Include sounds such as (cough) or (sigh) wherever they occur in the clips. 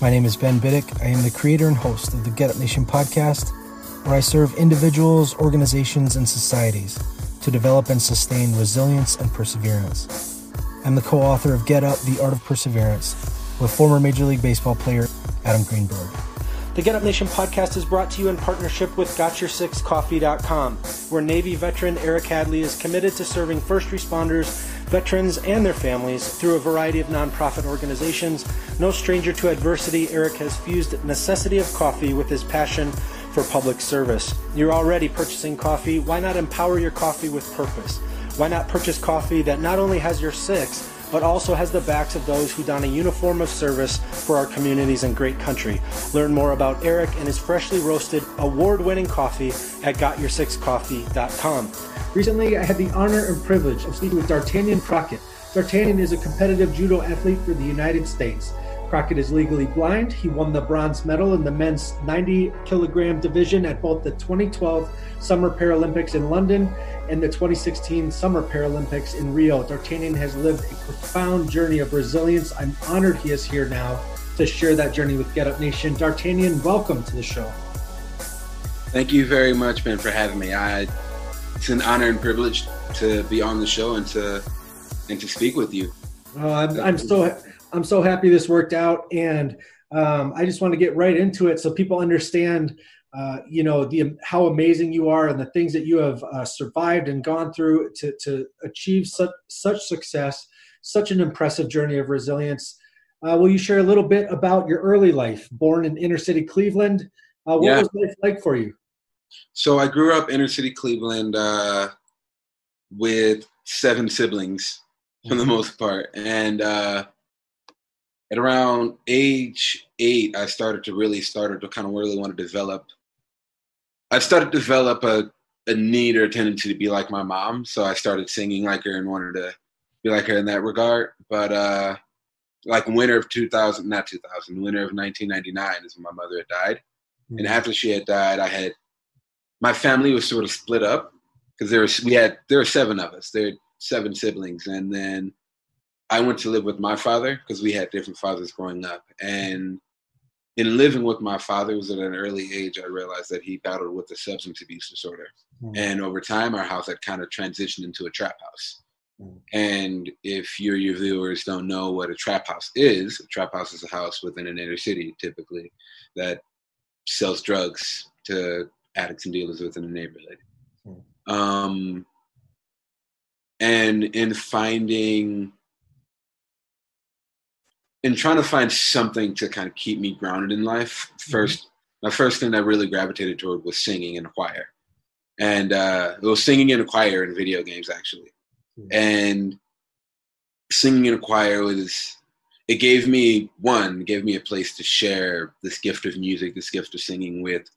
My name is Ben Biddick. I am the creator and host of the Get Up Nation podcast, where I serve individuals, organizations, and societies to develop and sustain resilience and perseverance. I'm the co author of Get Up The Art of Perseverance with former Major League Baseball player Adam Greenberg. The Get Up Nation podcast is brought to you in partnership with GotYourSixCoffee.com, where Navy veteran Eric Hadley is committed to serving first responders veterans and their families through a variety of nonprofit organizations. No stranger to adversity, Eric has fused necessity of coffee with his passion for public service. You're already purchasing coffee. Why not empower your coffee with purpose? Why not purchase coffee that not only has your six, but also has the backs of those who don a uniform of service for our communities and great country. Learn more about Eric and his freshly roasted, award winning coffee at GotYourSixCoffee.com. Recently, I had the honor and privilege of speaking with Dartanyon Crockett. Dartanyon is a competitive judo athlete for the United States. Crockett is legally blind. He won the bronze medal in the men's 90 kilogram division at both the 2012 Summer Paralympics in London and the 2016 Summer Paralympics in Rio. Dartanyon has lived a profound journey of resilience. I'm honored he is here now to share that journey with Get Up Nation. Dartanyon, welcome to the show. Thank you very much, Ben, for having me. I it's an honor and privilege to be on the show and to and to speak with you. Oh, I'm, I'm so I'm so happy this worked out, and um, I just want to get right into it so people understand, uh, you know, the how amazing you are and the things that you have uh, survived and gone through to to achieve such such success, such an impressive journey of resilience. Uh, will you share a little bit about your early life? Born in inner city Cleveland, uh, what yeah. was life like for you? So I grew up inner city Cleveland uh, with seven siblings for the mm-hmm. most part, and uh, at around age eight, I started to really started to kind of really want to develop. I started to develop a a need or a tendency to be like my mom, so I started singing like her and wanted to be like her in that regard. But uh, like winter of 2000, not 2000, winter of 1999 is when my mother had died, mm-hmm. and after she had died, I had my family was sort of split up because there was we had there were seven of us. There were seven siblings, and then I went to live with my father because we had different fathers growing up. And in living with my father was at an early age, I realized that he battled with a substance abuse disorder. Mm. And over time, our house had kind of transitioned into a trap house. Mm. And if your your viewers don't know what a trap house is, a trap house is a house within an inner city, typically, that sells drugs to addicts and dealers within the neighborhood. Hmm. Um, and in finding, in trying to find something to kind of keep me grounded in life, 1st mm-hmm. my first thing that really gravitated toward was singing in a choir. And uh, it was singing in a choir in video games, actually. Mm-hmm. And singing in a choir was it gave me one gave me a place to share this gift of music this gift of singing with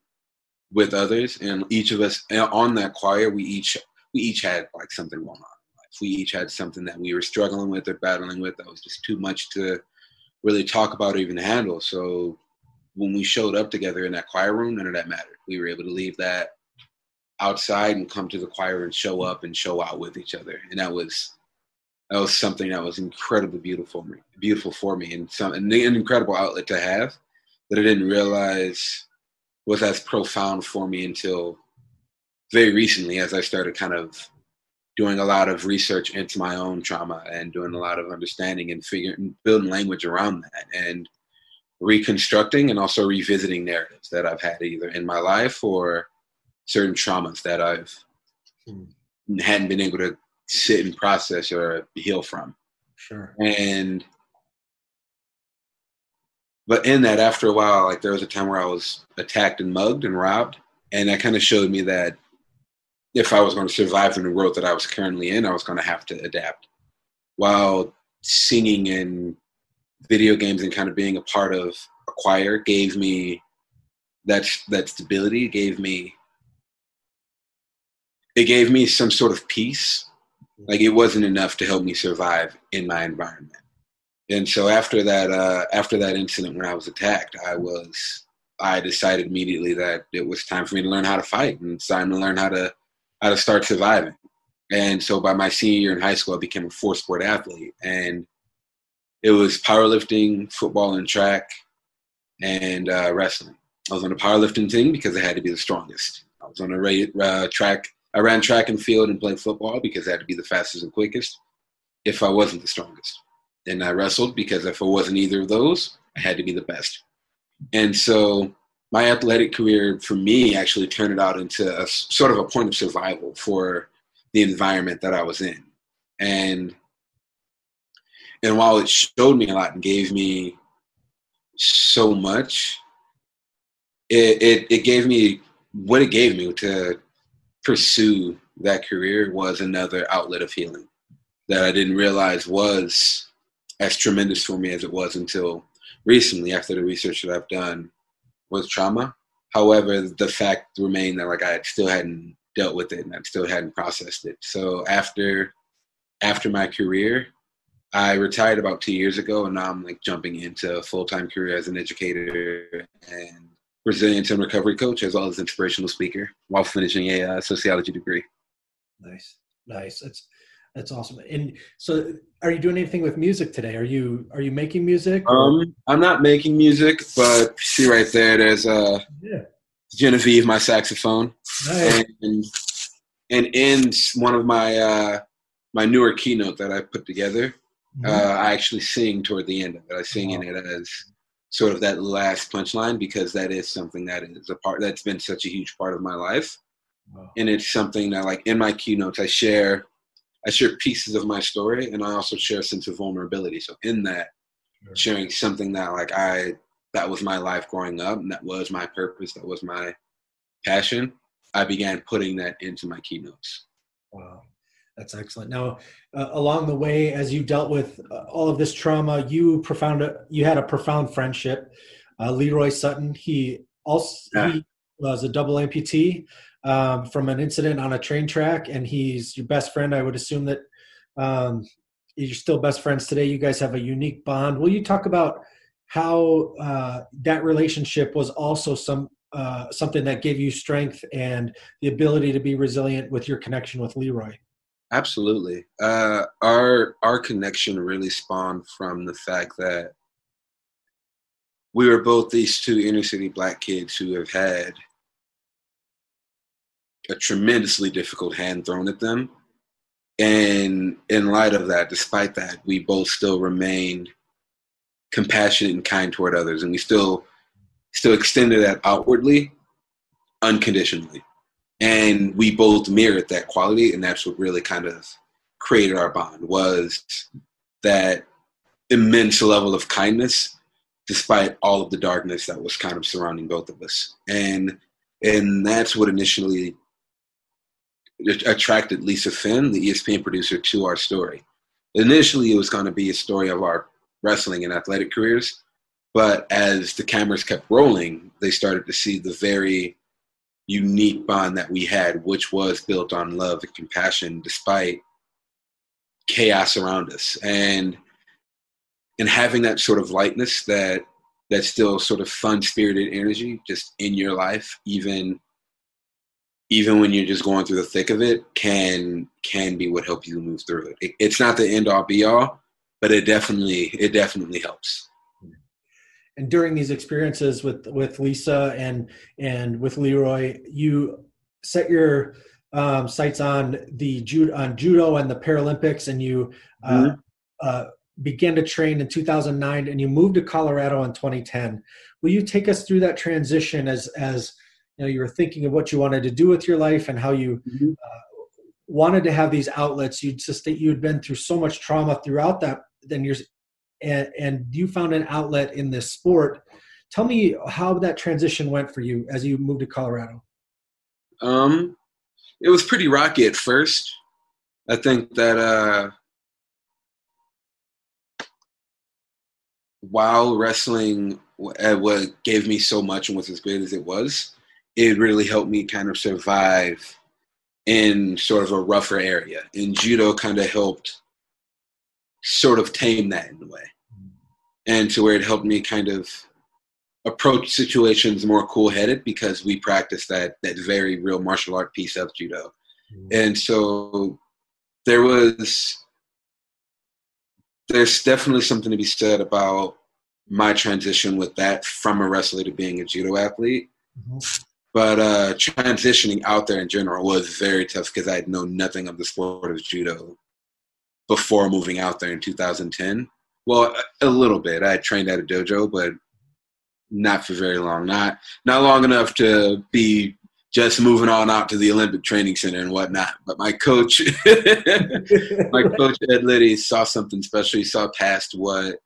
with others, and each of us on that choir, we each we each had like something going on. we each had something that we were struggling with or battling with that was just too much to really talk about or even handle. So when we showed up together in that choir room, none of that mattered. We were able to leave that outside and come to the choir and show up and show out with each other, and that was that was something that was incredibly beautiful, beautiful for me, and some an incredible outlet to have that I didn't realize was as profound for me until very recently as I started kind of doing a lot of research into my own trauma and doing a lot of understanding and figuring building language around that. And reconstructing and also revisiting narratives that I've had either in my life or certain traumas that I've hmm. hadn't been able to sit and process or heal from. Sure. And but in that after a while like there was a time where I was attacked and mugged and robbed and that kind of showed me that if I was going to survive in the world that I was currently in, I was going to have to adapt. While singing and video games and kind of being a part of a choir gave me that that stability, gave me it gave me some sort of peace. Like it wasn't enough to help me survive in my environment. And so after that, uh, after that incident when I was attacked, I was I decided immediately that it was time for me to learn how to fight and time to learn how to how to start surviving. And so by my senior year in high school, I became a four sport athlete. And it was powerlifting, football, and track, and uh, wrestling. I was on the powerlifting team because I had to be the strongest. I was on the uh, track. I ran track and field and played football because I had to be the fastest and quickest. If I wasn't the strongest, and I wrestled because if I wasn't either of those, I had to be the best. And so my athletic career for me actually turned it out into a sort of a point of survival for the environment that I was in. And and while it showed me a lot and gave me so much, it, it, it gave me what it gave me to pursue that career was another outlet of healing that I didn't realize was as tremendous for me as it was until recently after the research that I've done was trauma. However, the fact remained that like I still hadn't dealt with it and I still hadn't processed it. So after after my career, I retired about two years ago, and now I'm like jumping into a full time career as an educator and resilience and recovery coach, as well as inspirational speaker, while finishing a uh, sociology degree. Nice, nice. That's that's awesome. And so, are you doing anything with music today? Are you are you making music? Um, I'm not making music, but see right there, there's uh, yeah. Genevieve, my saxophone, nice. and and in one of my uh, my newer keynote that I put together, Mm-hmm. Uh, I actually sing toward the end of it. I sing in it as sort of that last punchline because that is something that is a part that's been such a huge part of my life, wow. and it's something that like in my keynotes I share. I share pieces of my story, and I also share a sense of vulnerability. So in that, sure. sharing something that like I that was my life growing up, and that was my purpose, that was my passion. I began putting that into my keynotes. Wow. That's excellent. Now, uh, along the way, as you dealt with uh, all of this trauma, you profound you had a profound friendship. Uh, Leroy Sutton, he also yeah. he was a double amputee um, from an incident on a train track, and he's your best friend. I would assume that um, you're still best friends today. You guys have a unique bond. Will you talk about how uh, that relationship was also some uh, something that gave you strength and the ability to be resilient with your connection with Leroy? Absolutely. Uh, our our connection really spawned from the fact that we were both these two inner city black kids who have had a tremendously difficult hand thrown at them. And in light of that, despite that, we both still remained compassionate and kind toward others, and we still still extended that outwardly, unconditionally. And we both mirrored that quality and that's what really kind of created our bond was that immense level of kindness despite all of the darkness that was kind of surrounding both of us. And and that's what initially attracted lisa fenn the espn producer to our story initially it was going to be a story of our wrestling and athletic careers but as the cameras kept rolling they started to see the very unique bond that we had, which was built on love and compassion despite chaos around us. And and having that sort of lightness that that still sort of fun spirited energy just in your life, even even when you're just going through the thick of it, can can be what helps you move through it. it it's not the end all be all, but it definitely it definitely helps and during these experiences with with Lisa and and with Leroy, you set your um, sights on the judo on judo and the Paralympics, and you uh, mm-hmm. uh, began to train in 2009 and you moved to Colorado in 2010. Will you take us through that transition as as you know you were thinking of what you wanted to do with your life and how you mm-hmm. uh, wanted to have these outlets. You'd sustain you'd been through so much trauma throughout that then you're and, and you found an outlet in this sport. Tell me how that transition went for you as you moved to colorado. Um it was pretty rocky at first. I think that uh while wrestling uh, what gave me so much and was as great as it was it really helped me kind of survive in sort of a rougher area. And judo kind of helped sort of tame that in a way. And to where it helped me kind of approach situations more cool headed because we practiced that that very real martial art piece of judo. Mm-hmm. And so there was there's definitely something to be said about my transition with that from a wrestler to being a judo athlete. Mm-hmm. But uh, transitioning out there in general was very tough because I had known nothing of the sport of judo before moving out there in 2010. Well, a, little bit. I had trained at a dojo, but not for very long. Not not long enough to be just moving on out to the Olympic Training Center and whatnot. But my coach, (laughs) my coach Ed Liddie, saw something special. He saw past what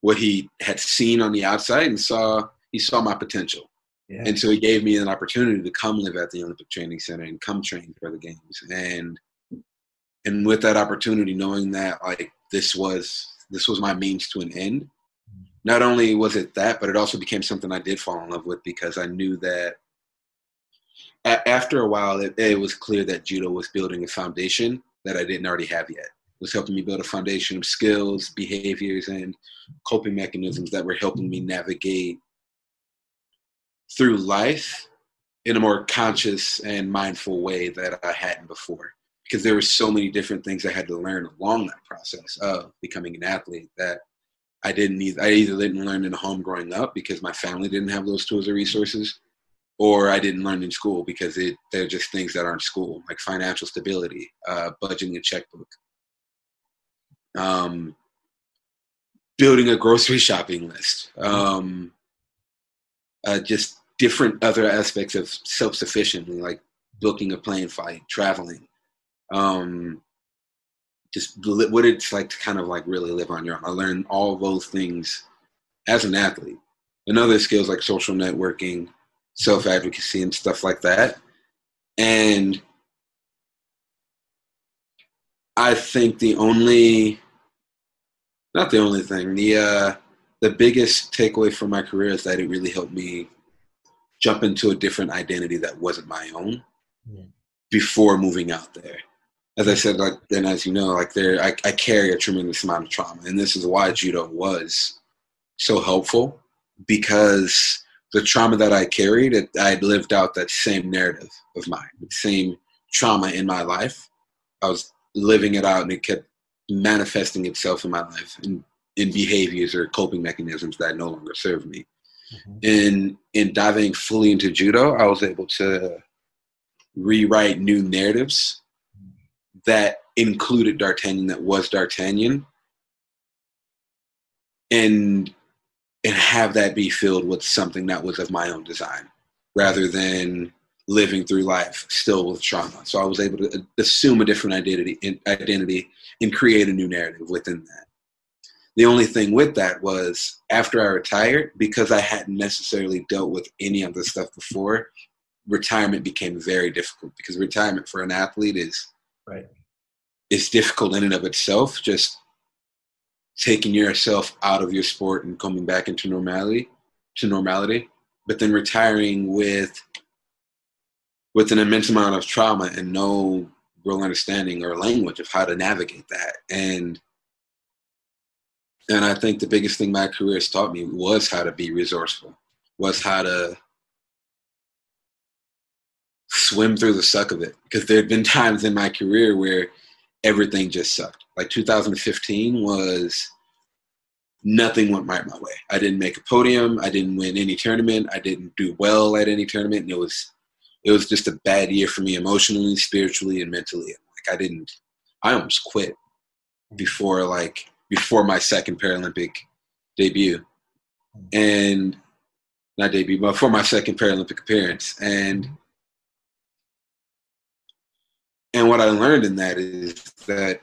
what he had seen on the outside and saw he saw my potential. Yeah. And so he gave me an opportunity to come live at the Olympic Training Center and come train for the games. And and with that opportunity, knowing that like this was this was my means to an end, mm-hmm. not only was it that, but it also became something I did fall in love with because I knew that a- after a while, it, it was clear that judo was building a foundation that I didn't already have yet. It was helping me build a foundation of skills, behaviors, and coping mechanisms that were helping me navigate through life in a more conscious and mindful way that I hadn't before. Because there were so many different things I had to learn along that process of becoming an athlete that I didn't either. I either didn't learn in home growing up because my family didn't have those tools or resources, or I didn't learn in school because it, they're just things that aren't school, like financial stability, uh, budgeting a checkbook, um, building a grocery shopping list, um, uh, just different other aspects of self sufficiency, like booking a plane flight, traveling, um, just what it's like to kind of like really live on your own. I learned all those things as an athlete, and other skills like social networking, self-advocacy, and stuff like that. And I think the only, not the only thing, the uh, the biggest takeaway from my career is that it really helped me jump into a different identity that wasn't my own yeah. before moving out there. As I said, like then as you know, like there I, I carry a tremendous amount of trauma. And this is why judo was so helpful because the trauma that I carried, it, I had lived out that same narrative of mine, the same trauma in my life. I was living it out and it kept manifesting itself in my life in, in behaviors or coping mechanisms that no longer serve me. Mm-hmm. In in diving fully into judo, I was able to rewrite new narratives that included Dartanyon that was Dartanyon and and have that be filled with something that was of my own design rather than living through life still with trauma. So I was able to assume a different identity identity and create a new narrative within that. The only thing with that was after I retired, because I hadn't necessarily dealt with any of the stuff before, retirement became very difficult because retirement for an athlete is right is difficult in and of itself. Just taking yourself out of your sport and coming back into normality to normality, but then retiring with with an immense amount of trauma and no real understanding or language of how to navigate that. And and I think the biggest thing my career has taught me was how to be resourceful, was how to swim through the suck of it. Because there have been times in my career where everything just sucked. Like 2015 was nothing went right my way. I didn't make a podium. I didn't win any tournament. I didn't do well at any tournament. And it was it was just a bad year for me emotionally, spiritually, and mentally. Like I didn't. I almost quit before like before my second Paralympic debut, and not debut, but for my second Paralympic appearance, and and what I learned in that is that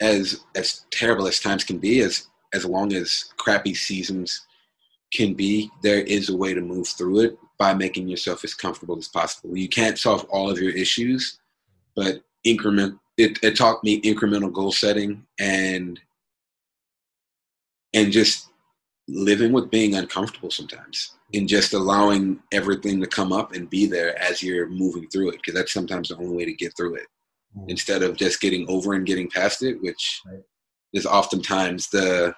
as as terrible as times can be, as as long as crappy seasons can be, there is a way to move through it by making yourself as comfortable as possible. You can't solve all of your issues, but increment it, it taught me incremental goal setting and and just living with being uncomfortable sometimes and just allowing everything to come up and be there as you're moving through it because that's sometimes the only way to get through it mm. instead of just getting over and getting past it which right. is oftentimes the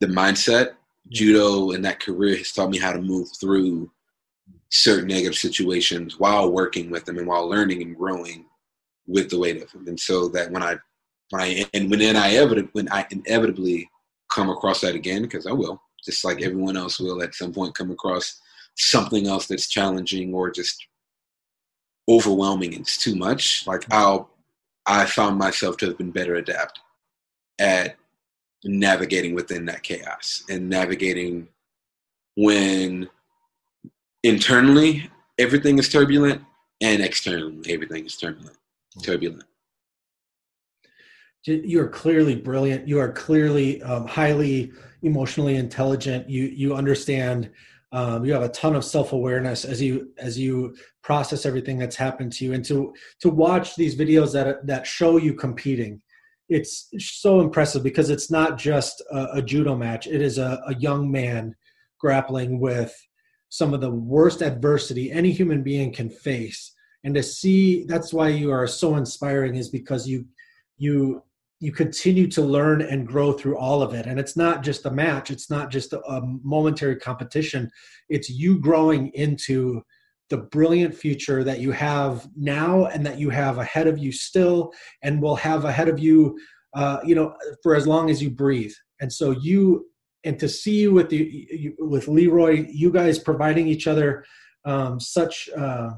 the mindset judo and that career has taught me how to move through certain negative situations while working with them and while learning and growing with the weight of them. And so that when I when I and when then I evident when I inevitably come across that again, because I will, just like everyone else will at some point come across something else that's challenging or just overwhelming and it's too much. Like mm-hmm. I'll I found myself to have been better adapt at navigating within that chaos and navigating when internally everything is turbulent and externally everything is turbulent mm-hmm. turbulent you are clearly brilliant. You are clearly um, highly emotionally intelligent. You you understand um, you have a ton of self-awareness as you as you process everything that's happened to you. And to to watch these videos that that show you competing it's so impressive because it's not just a, a judo match. It is a, a young man grappling with some of the worst adversity any human being can face. And to see that's why you are so inspiring is because you you you continue to learn and grow through all of it. And it's not just a match. It's not just a, momentary competition. It's you growing into the brilliant future that you have now and that you have ahead of you still and will have ahead of you uh, you know for as long as you breathe. And so you and to see you with the with leroy you guys providing each other um, such uh,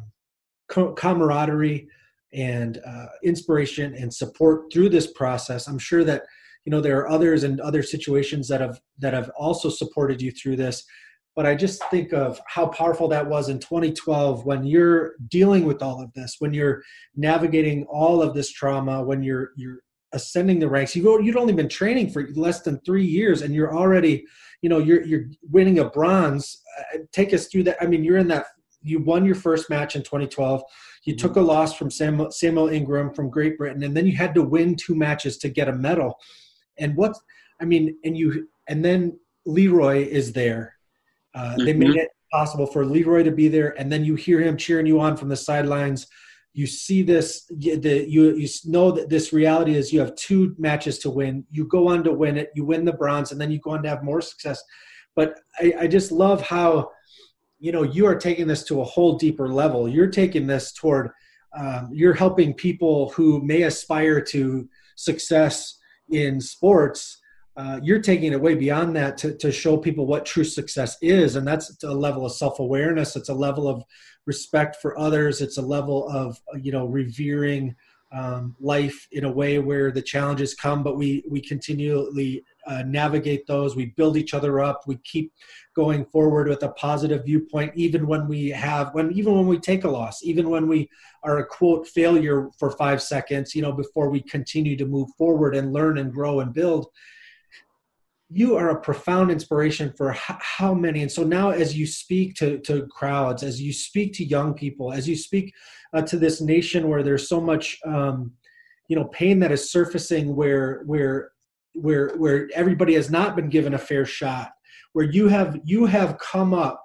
camaraderie and uh, inspiration and support through this process. I'm sure that you know there are others and other situations that have that have also supported you through this but i just think of how powerful that was in 2012 when you're dealing with all of this when you're navigating all of this trauma when you're you're ascending the ranks. You go you'd only been training for less than three years and you're already you know you're you're winning a bronze. Uh, take us through that. I mean you're in that you won your first match in 2012 you took a loss from Samuel, Samuel Ingram from Great Britain, and then you had to win two matches to get a medal. And what I mean, and you and then Leroy is there. Uh, mm-hmm. They made it possible for Leroy to be there, and then you hear him cheering you on from the sidelines. You see this, the, you you know that this reality is you have two matches to win. You go on to win it, you win the bronze, and then you go on to have more success. But I, I just love how you know you are taking this to a whole deeper level. You're taking this toward um, you're helping people who may aspire to success in sports. Uh, you're taking it way beyond that to, to show people what true success is and that's a level of self-awareness. It's a level of respect for others. It's a level of you know revering um, life in a way where the challenges come but we we continually uh, navigate those. We build each other up. We keep going forward with a positive viewpoint even when we have when even when we take a loss even when we are a quote failure for five seconds you know before we continue to move forward and learn and grow and build you are a profound inspiration for how many. And so now as you speak to, to crowds as you speak to young people as you speak uh, to this nation where there's so much um, you know pain that is surfacing where where where where everybody has not been given a fair shot where you have you have come up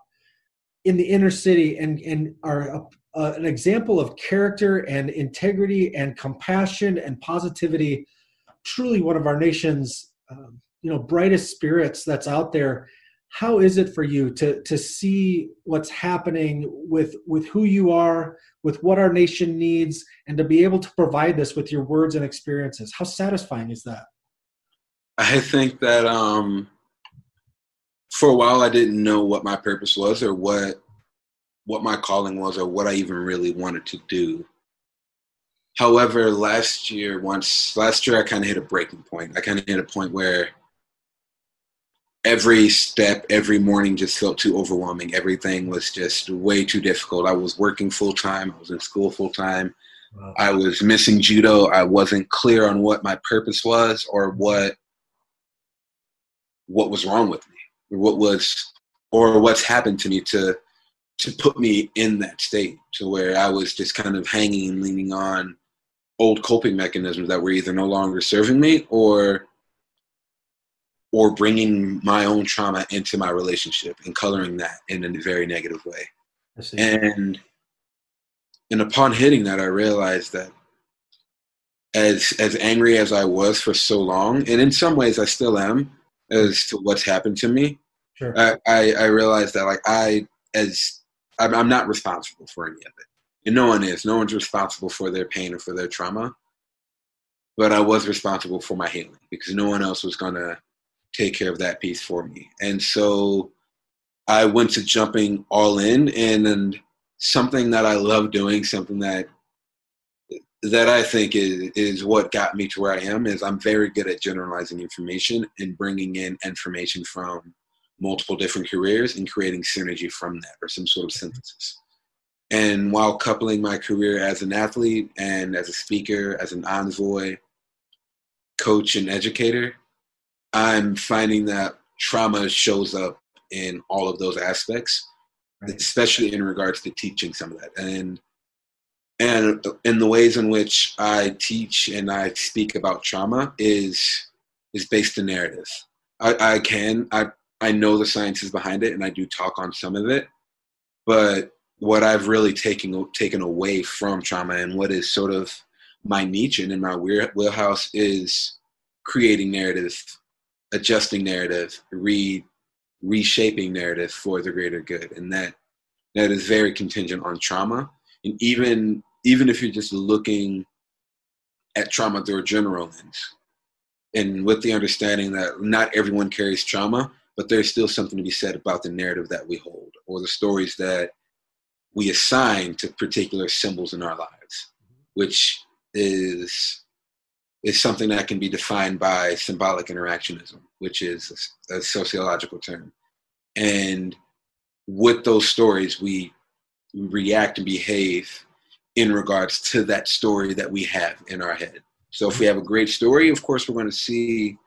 in the inner city and and are a, an example of character and integrity and compassion and positivity truly one of our nation's um, you know brightest spirits that's out there how is it for you to to see what's happening with with who you are with what our nation needs and to be able to provide this with your words and experiences how satisfying is that i think that um for a while I didn't know what my purpose was or what what my calling was or what I even really wanted to do. However, last year, once last year, I kind of hit a breaking point. I kind of hit a point where every step, every morning just felt too overwhelming. Everything was just way too difficult. I was working full time. I was in school full time. Wow. I was missing judo. I wasn't clear on what my purpose was or what what was wrong with me, what was or what's happened to me to to put me in that state to where I was just kind of hanging and leaning on old coping mechanisms that were either no longer serving me or or bringing my own trauma into my relationship and coloring that in a very negative way. And and upon hitting that, I realized that as as angry as I was for so long, and in some ways I still am, as to what's happened to me. Sure. I, I, I realized that like I as I'm, I'm not responsible for any of it, and no one is. No one's responsible for their pain or for their trauma. But I was responsible for my healing because no one else was gonna take care of that piece for me. And so I went to jumping all in and, and something that I love doing, something that that I think is is what got me to where I am is I'm very good at generalizing information and bringing in information from multiple different careers and creating synergy from that or some sort of synthesis. And while coupling my career as an athlete and as a speaker, as an envoy, coach, and educator, I'm finding that trauma shows up in all of those aspects, right. especially in regards to teaching some of that. And and in the ways in which I teach and I speak about trauma is is based in narrative. I, I can I I know the sciences behind it and I do talk on some of it, but what I've really taken taken away from trauma and what is sort of my niche and in my wheelhouse is creating narrative adjusting narrative, re reshaping narrative for the greater good, and that that is very contingent on trauma. And even even if you're just looking at trauma through a general lens, and with the understanding that not everyone carries trauma, but there's still something to be said about the narrative that we hold or the stories that we assign to particular symbols in our lives, which is is something that can be defined by symbolic interactionism, which is a, a sociological term. And with those stories, we react and behave in regards to that story that we have in our head. So if we have a great story, of course, we're going to see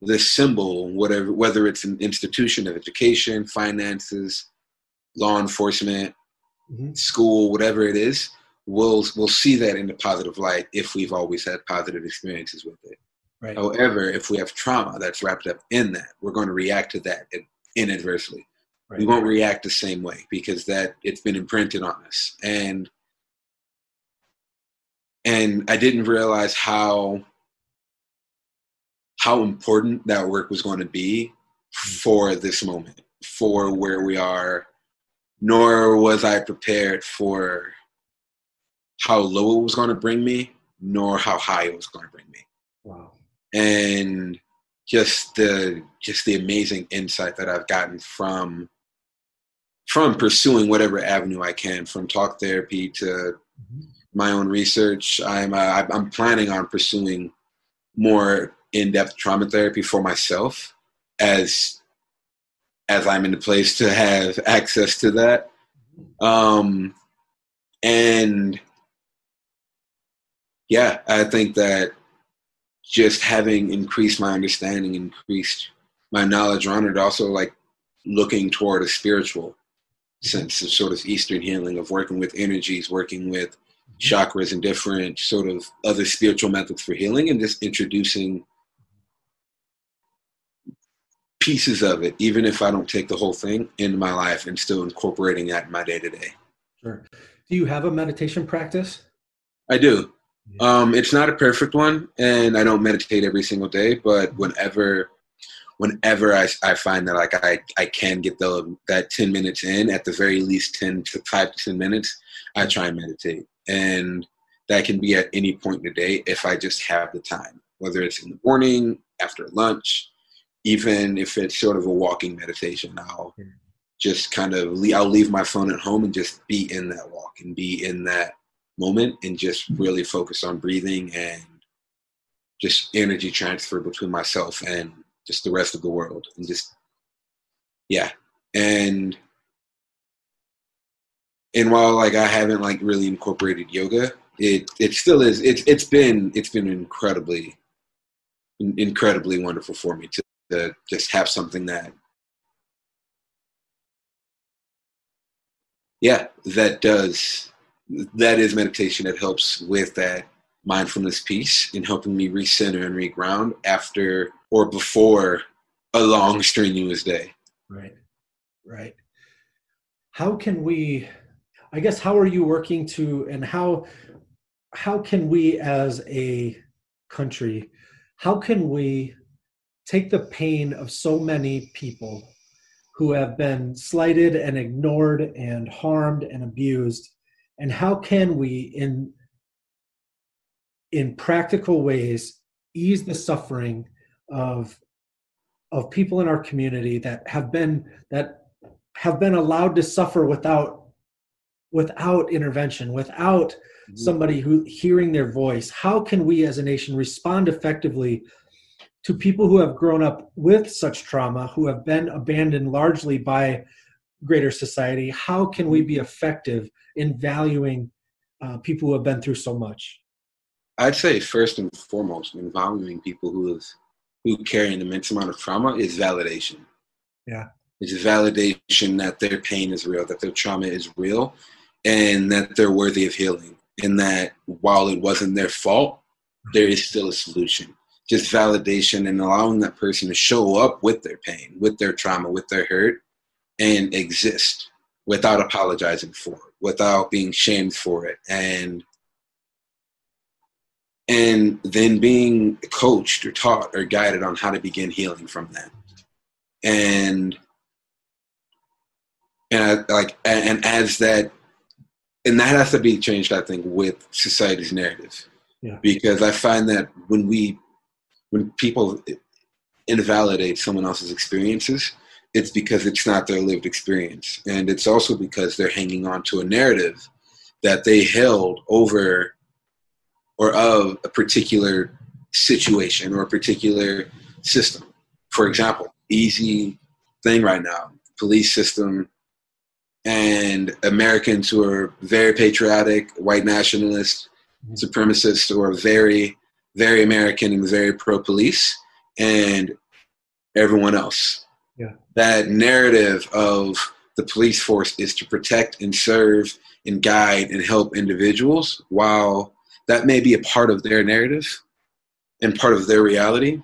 this symbol, whatever, whether it's an institution of education, finances, law enforcement, mm-hmm. school, whatever it is, we'll we'll see that in a positive light if we've always had positive experiences with it. Right. However, if we have trauma that's wrapped up in that, we're going to react to that inadvertently. Right. We won't react the same way because that it's been imprinted on us. And and I didn't realize how how important that work was going to be mm. for this moment, for where we are, nor was I prepared for how low it was going to bring me, nor how high it was going to bring me. Wow. And just the just the amazing insight that I've gotten from from pursuing whatever avenue I can, from talk therapy to mm-hmm. my own research. I'm uh, I'm planning on pursuing more in-depth trauma therapy for myself as as I'm in the place to have (laughs) access to that. Mm-hmm. Um, and yeah, I think that just having increased my understanding, increased my knowledge around it, also like looking toward a spiritual sense of sort of Eastern healing, of working with energies, working with mm-hmm. chakras and different sort of other spiritual methods for healing, and just introducing pieces of it, even if I don't take the whole thing into my life, and still incorporating that in my day to day. Sure. Do you have a meditation practice? I do. Um, it's not a perfect one, and I don't meditate every single day. But whenever, whenever I, I find that like I, I can get the that ten minutes in, at the very least ten to five to ten minutes, I try and meditate, and that can be at any point in the day if I just have the time. Whether it's in the morning, after lunch, even if it's sort of a walking meditation, I'll just kind of leave, I'll leave my phone at home and just be in that walk and be in that moment and just really focus on breathing and just energy transfer between myself and just the rest of the world and just yeah. And and while like i haven't like really incorporated yoga it it still is it's it's been it's been incredibly incredibly wonderful for me to, to just have something that yeah that does that is meditation that helps with that mindfulness piece in helping me recenter and reground after or before a long strenuous day. Right right. How can we i guess how are you working to and how how can we as a country how can we take the pain of so many people who have been slighted and ignored and harmed and abused and how can we in in practical ways ease the suffering of of people in our community that have been that have been allowed to suffer without without intervention without mm-hmm. somebody who hearing their voice how can we as a nation respond effectively to people who have grown up with such trauma who have been abandoned largely by greater society how can we be effective in valuing uh, people who have been through so much I'd say first and foremost, in valuing people who have who carry an immense amount of trauma is validation. Yeah. It's validation that their pain is real, that their trauma is real, and that they're worthy of healing. And that while it wasn't their fault, there is still a solution. Just validation and allowing that person to show up with their pain, with their trauma, with their hurt, and exist without apologizing for it, without being shamed for it. And and then being coached or taught or guided on how to begin healing from that and and I, like and as that and that has to be changed i think with society's narrative yeah. because i find that when we when people invalidate someone else's experiences it's because it's not their lived experience and it's also because they're hanging on to a narrative that they held over or of a particular situation or a particular system. For example, easy thing right now, police system and Americans who are very patriotic, white nationalist, supremacists, or very, very American and very pro police, and everyone else. That narrative of the police force is to protect and serve and guide and help individuals while that may be a part of their narrative and part of their reality.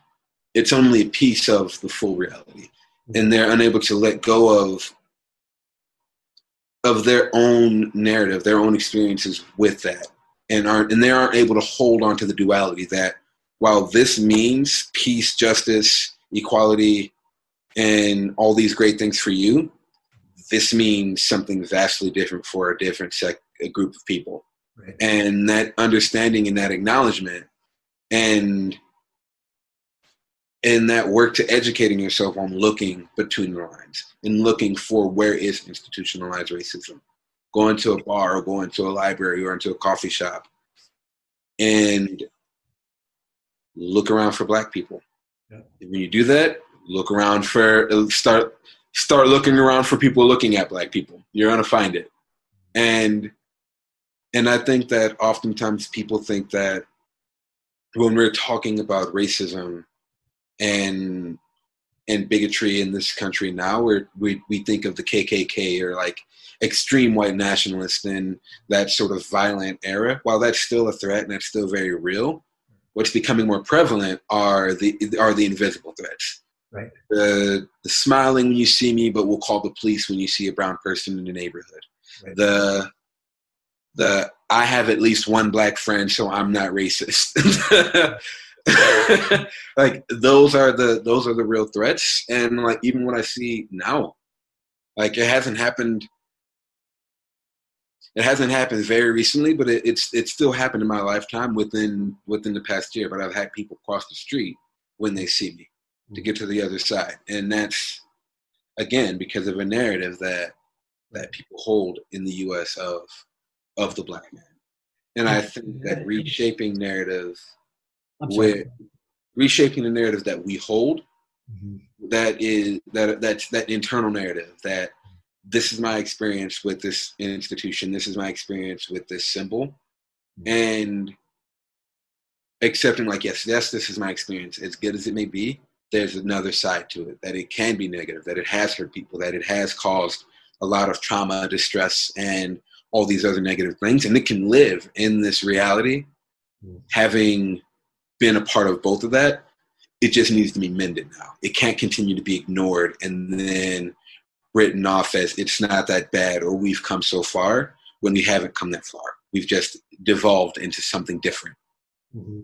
It's only a piece of the full reality. And they're unable to let go of of their own narrative, their own experiences with that. And aren't and they aren't able to hold on to the duality that while this means peace, justice, equality, and all these great things for you, this means something vastly different for a different sec- a group of people right. and that understanding and that acknowledgement and and that work to educating yourself on looking between the lines and looking for where is institutionalized racism going to a bar or going to a library or into a coffee shop and look around for black people yeah. when you do that look around for start start looking around for people looking at black people you're to find it and and I think that oftentimes people think that when we're talking about racism and and bigotry in this country now, we we we think of the KKK or like extreme white nationalists and that sort of violent era. While that's still a threat and that's still very real, what's becoming more prevalent are the are the invisible threats. Right. The the smiling when you see me, but we'll call the police when you see a brown person in the neighborhood. Right. The the I have at least one black friend, so I'm not racist. (laughs) like those are the those are the real threats, and like even what I see now, like it hasn't happened. It hasn't happened very recently, but it, it's it's still happened in my lifetime within within the past year. But I've had people cross the street when they see me to get to the other side, and that's again because of a narrative that that people hold in the U.S. of of the black man. And I think that reshaping narrative with reshaping the narrative that we hold mm-hmm. that is that that's that internal narrative that this is my experience with this institution this is my experience with this symbol mm-hmm. and accepting like yes yes this is my experience as good as it may be there's another side to it that it can be negative that it has hurt people that it has caused a lot of trauma distress and all these other negative things and it can live in this reality mm-hmm. having been a part of both of that it just needs to be mended now. It can't continue to be ignored and then written off as it's not that bad or we've come so far when we haven't come that far. We've just devolved into something different. Mm-hmm.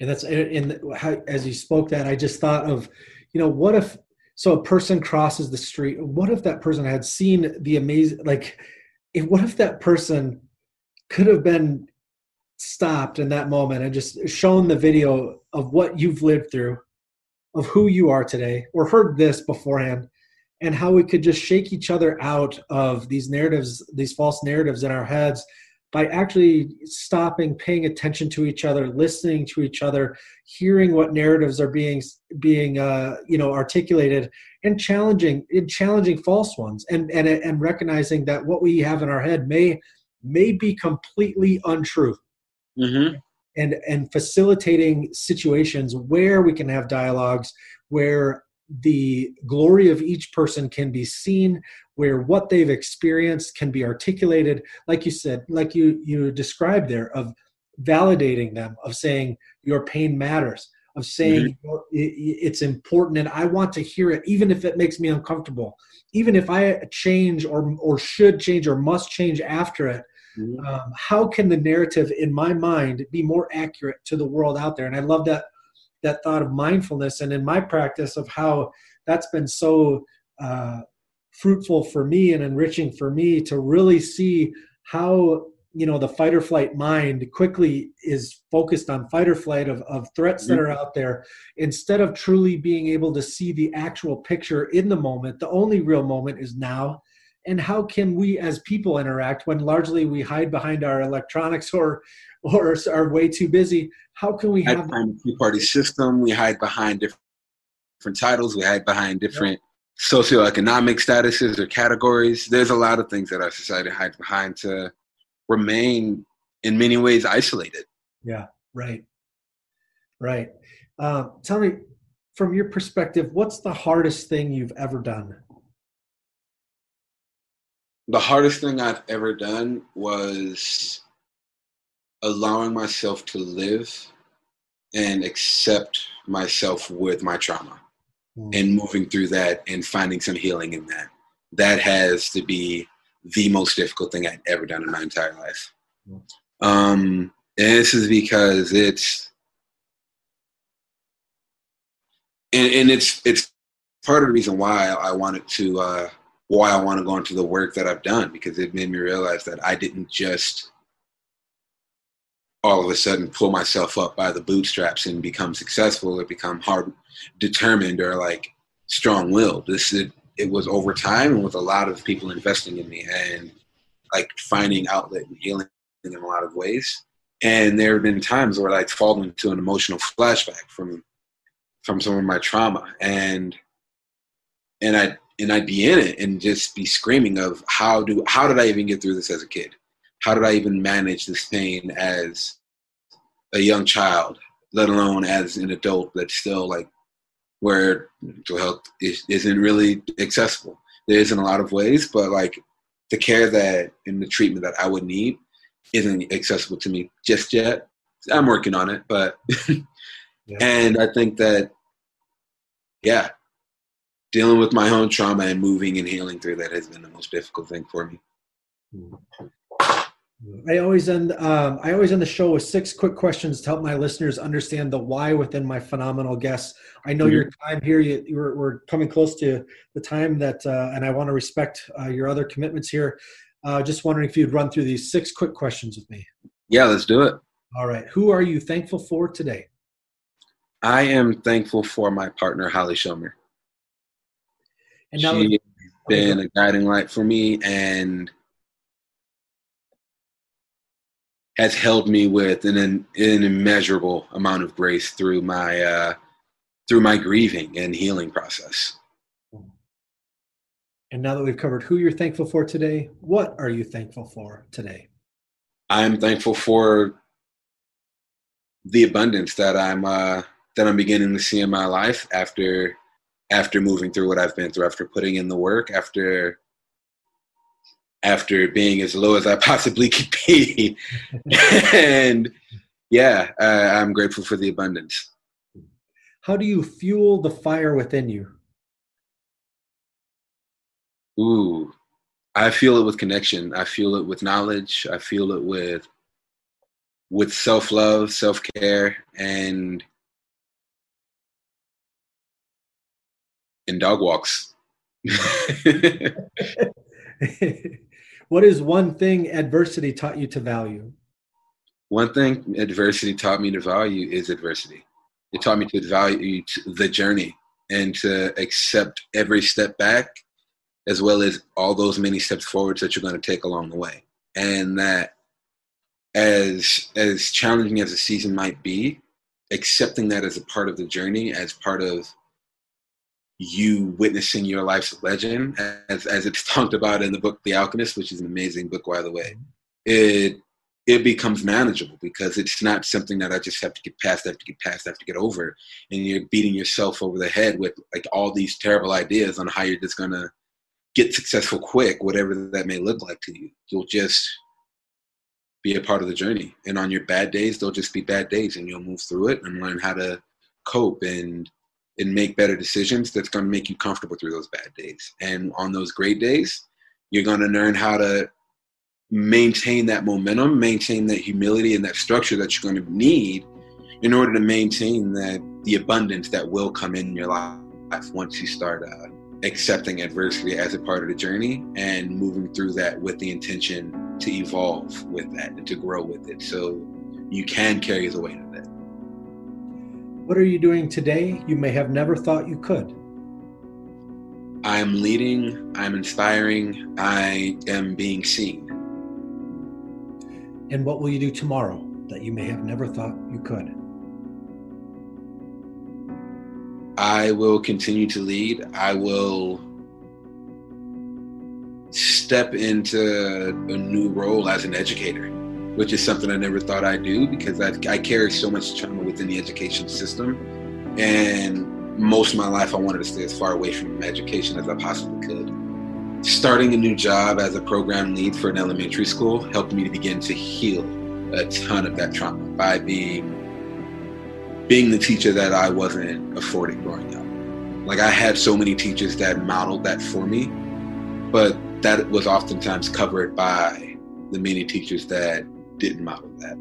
And that's and how, as you spoke that, I just thought of, you know, what if so a person crosses the street? What if that person had seen the amazing like? If, what if that person could have been stopped in that moment and just shown the video of what you've lived through, of who you are today, or heard this beforehand, and how we could just shake each other out of these narratives, these false narratives in our heads by actually stopping paying attention to each other listening to each other hearing what narratives are being being uh, you know articulated and challenging and challenging false ones and and and recognizing that what we have in our head may may be completely untrue mm-hmm. and and facilitating situations where we can have dialogues where the glory of each person can be seen where what they've experienced can be articulated like you said like you you described there of validating them of saying your pain matters of saying mm-hmm. it's important and i want to hear it even if it makes me uncomfortable even if i change or or should change or must change after it Mm-hmm. Um, how can the narrative in my mind be more accurate to the world out there? And I love that that thought of mindfulness, and in my practice of how that's been so uh, fruitful for me and enriching for me to really see how you know the fight or flight mind quickly is focused on fight or flight of, of threats that mm-hmm. are out there instead of truly being able to see the actual picture in the moment the only real moment is now and how can we as people interact when largely we hide behind our electronics or (laughs) or are way too busy how can we have the two-party system we hide behind different, different titles we hide behind different yep. socioeconomic statuses or categories. There's a lot of things that our society hides behind to remain in many ways isolated. Yeah right. Right. Um, tell me from your perspective what's the hardest thing you've ever done? The hardest thing I've ever done was allowing myself to live and accept myself with my trauma mm. and moving through that and finding some healing in that. That has to be the most difficult thing I've ever done in my entire life. Mm. Um, and this is because it's and, and it's it's part of the reason why I wanted to uh, why I want to go into the work that I've done because it made me realize that I didn't just all of a sudden pull myself up by the bootstraps and become successful or become hard determined or like strong willed. This it, it was over time and with a lot of people investing in me and like finding outlet and healing in a lot of ways. And there have been times where I'd fallen into an emotional flashback from from some of my trauma and and I and I'd be in it and just be screaming of how do how did I even get through this as a kid? How did I even manage this pain as a young child, let alone as an adult that's still like where mental health is, isn't really accessible. There is in a lot of ways, but like the care that and the treatment that I would need isn't accessible to me just yet. I'm working on it, but yeah. (laughs) and I think that yeah, dealing with my own trauma and moving and healing through that has been the most difficult thing for me. Mm-hmm. I always end um, I always end the show with six quick questions to help my listeners understand the why within my phenomenal guests. I know mm-hmm. your time here. You, you're, we're coming close to the time that, uh, and I want to respect uh, your other commitments here. Uh, just wondering if you'd run through these six quick questions with me. Yeah, let's do it. All right. Who are you thankful for today? I am thankful for my partner Holly Shomer. And now she has been a guiding light for me, and has helped me with an, an immeasurable amount of grace through my uh, through my grieving and healing process. And now that we've covered who you're thankful for today, what are you thankful for today? I'm thankful for the abundance that I'm uh, that I'm beginning to see in my life after after moving through what I've been through, after putting in the work, after after being as low as I (laughs) possibly could be, (laughs) and yeah, uh, I'm grateful for the abundance. How do you fuel the fire within you? Ooh, I feel it with connection. I feel it with knowledge. I feel it with with self love, self care, and in dog walks. (laughs) what is one thing adversity taught you to value? One thing adversity taught me to value is adversity. It taught me to value the journey and to accept every step back as well as all those many steps forwards that you're going to take along the way. And that as as challenging as the season might be, accepting that as a part of the journey, as part of you witnessing your life's legend, as as it's (laughs) talked about in the book The Alchemist, which is an amazing book by the way, it it becomes manageable because it's not something that I just have to get past, I have to get past, I have to get over. And you're beating yourself over the head with like all these terrible ideas on how you're just gonna get successful quick, whatever that may look like to you. You'll just be a part of the journey. And on your bad days, they'll just be bad days and you'll move through it and learn how to cope and and make better decisions that's going to make you comfortable through those bad days. And on those great days, you're going to learn how to maintain that momentum, maintain that humility and that structure that you're going to need in order to maintain that the abundance that will come in your life once you start uh, accepting adversity as a part of the journey and moving through that with the intention to evolve with that and to grow with it so you can carry the weight of it. What are you doing today you may have never thought you could? I'm leading, I'm inspiring, I am being seen. And what will you do tomorrow that you may have never thought you could? I will continue to lead. I will step into a new role as an educator, which is something I never thought I'd do because I, I carry so much trauma within the education system. And most of my life, I wanted to stay as far away from education as I possibly could. Starting a new job as a program lead for an elementary school helped me to begin to heal a ton of that trauma by being being the teacher that I wasn't afforded growing up. Like I had so many teachers that modeled that for me, but that was oftentimes covered by the many teachers that didn't model that.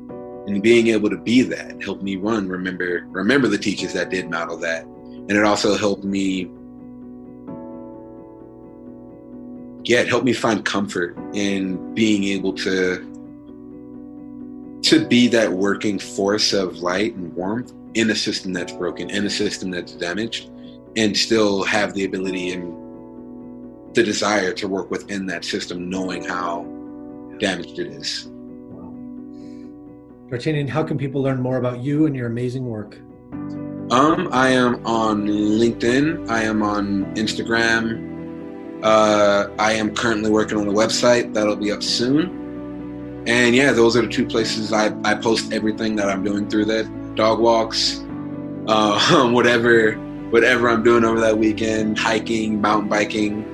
And being able to be that helped me run, remember remember the teachers that did model that. And it also helped me yeah, it helped me find comfort in being able to to be that working force of light and warmth in a system that's broken, in a system that's damaged, and still have the ability and the desire to work within that system, knowing how damaged it is. Dartanyon, how can people learn more about you and your amazing work? Um, I am on LinkedIn. I am on Instagram. Uh, I am currently working on a website that'll be up soon. And yeah, those are the two places I, I post everything that I'm doing through that dog walks, uh, (laughs) whatever whatever I'm doing over that weekend, hiking, mountain biking,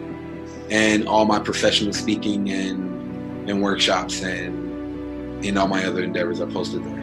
and all my professional speaking and and workshops and in all my other endeavors I posted there.